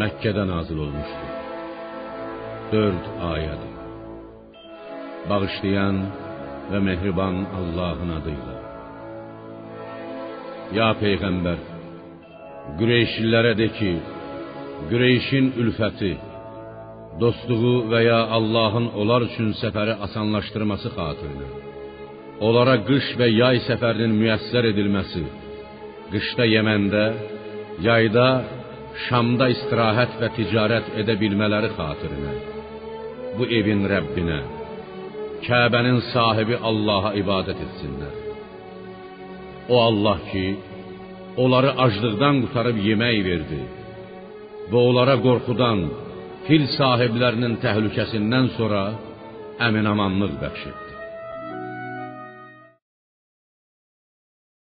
Məkkədə nazil olmuşdur. 4 ayədir. Bağışlayan və mehriban Allahın adıyla. Ya peyğəmbər, Qureyşlilərə de ki, Qureyşin ülfəti, dostluğu və ya Allahın onlar üçün səfəri asanlaşdırması xatirinə onlara qış və yay səfərinin müyəssər edilməsi, qışda Yəməndə, yayda Şamda istirahət və ticarət edə bilmələri xatirinə bu evin Rəbbinə, Kəbənin sahibi Allaha ibadət etsinlər. O Allah ki, onları aclıqdan qurtarıb yemək verdi və onlara qorxudan, fil sahiblərinin təhlükəsindən sonra əmin-amanlıq bəxş etdi.